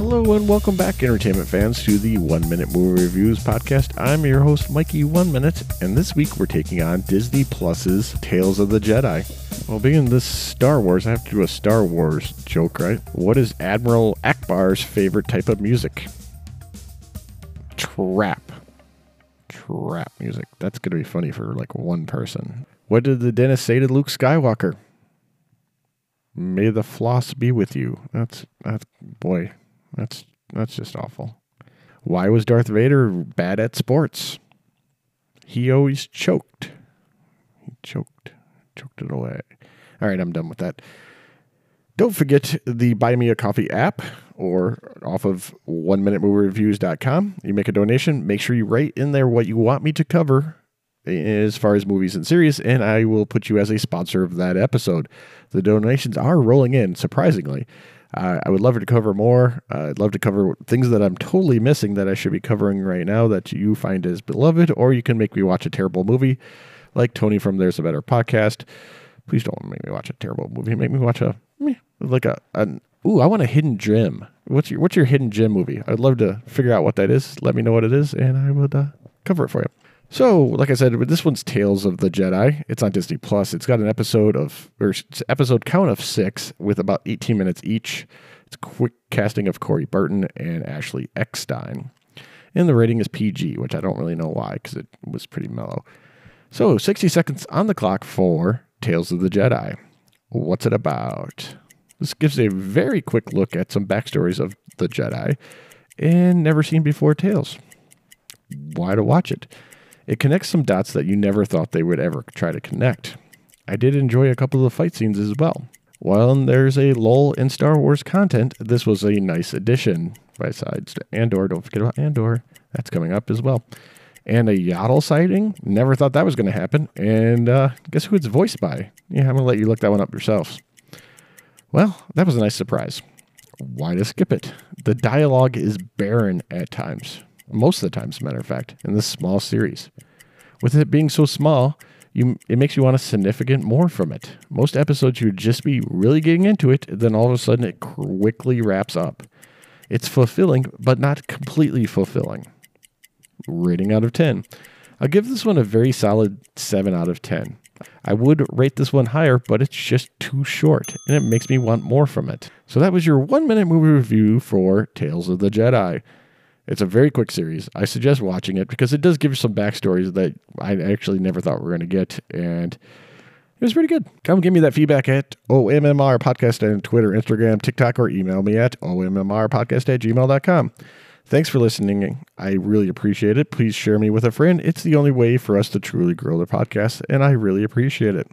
Hello and welcome back, entertainment fans, to the One Minute Movie Reviews podcast. I'm your host, Mikey One Minute, and this week we're taking on Disney Plus's Tales of the Jedi. Well, being this Star Wars, I have to do a Star Wars joke, right? What is Admiral Ackbar's favorite type of music? Trap. Trap music. That's going to be funny for like one person. What did the dentist say to Luke Skywalker? May the floss be with you. That's that's boy, that's that's just awful. Why was Darth Vader bad at sports? He always choked. He choked. Choked it away. All right, I'm done with that. Don't forget the Buy Me a Coffee app or off of one minute movie reviews.com. You make a donation, make sure you write in there what you want me to cover as far as movies and series, and I will put you as a sponsor of that episode. The donations are rolling in, surprisingly. Uh, I would love to cover more. Uh, I'd love to cover things that I'm totally missing that I should be covering right now that you find as beloved, or you can make me watch a terrible movie like Tony from There's a Better podcast. Please don't make me watch a terrible movie. Make me watch a like a an ooh. I want a hidden gem. What's your what's your hidden gem movie? I'd love to figure out what that is. Let me know what it is, and I would uh, cover it for you. So, like I said, this one's Tales of the Jedi. It's on Disney Plus. It's got an episode of or episode count of six with about 18 minutes each. It's quick casting of Corey Burton and Ashley Eckstein. And the rating is PG, which I don't really know why because it was pretty mellow. So, 60 seconds on the clock for Tales of the Jedi. What's it about? This gives a very quick look at some backstories of the Jedi and never seen before tales. Why to watch it? It connects some dots that you never thought they would ever try to connect. I did enjoy a couple of the fight scenes as well. While there's a lull in Star Wars content, this was a nice addition. Besides Andor, don't forget about Andor. That's coming up as well. And a Yaddle sighting. Never thought that was going to happen. And uh, guess who it's voiced by? Yeah, I'm going to let you look that one up yourselves. Well, that was a nice surprise. Why to skip it? The dialogue is barren at times most of the time, as a matter of fact, in this small series. With it being so small, you it makes you want a significant more from it. Most episodes you'd just be really getting into it, then all of a sudden it quickly wraps up. It's fulfilling, but not completely fulfilling. Rating out of 10. I'll give this one a very solid 7 out of 10. I would rate this one higher, but it's just too short, and it makes me want more from it. So that was your one minute movie review for Tales of the Jedi. It's a very quick series. I suggest watching it because it does give you some backstories that I actually never thought we were going to get. And it was pretty good. Come give me that feedback at OMMR Podcast on Twitter, Instagram, TikTok, or email me at OMMRpodcast at gmail.com. Thanks for listening. I really appreciate it. Please share me with a friend. It's the only way for us to truly grow the podcast, and I really appreciate it.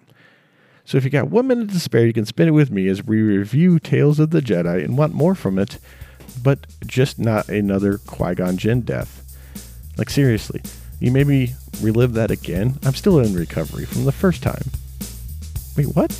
So if you got one minute to spare, you can spend it with me as we review Tales of the Jedi and want more from it but just not another Qui Gon Jinn death. Like, seriously, you made me relive that again? I'm still in recovery from the first time. Wait, what?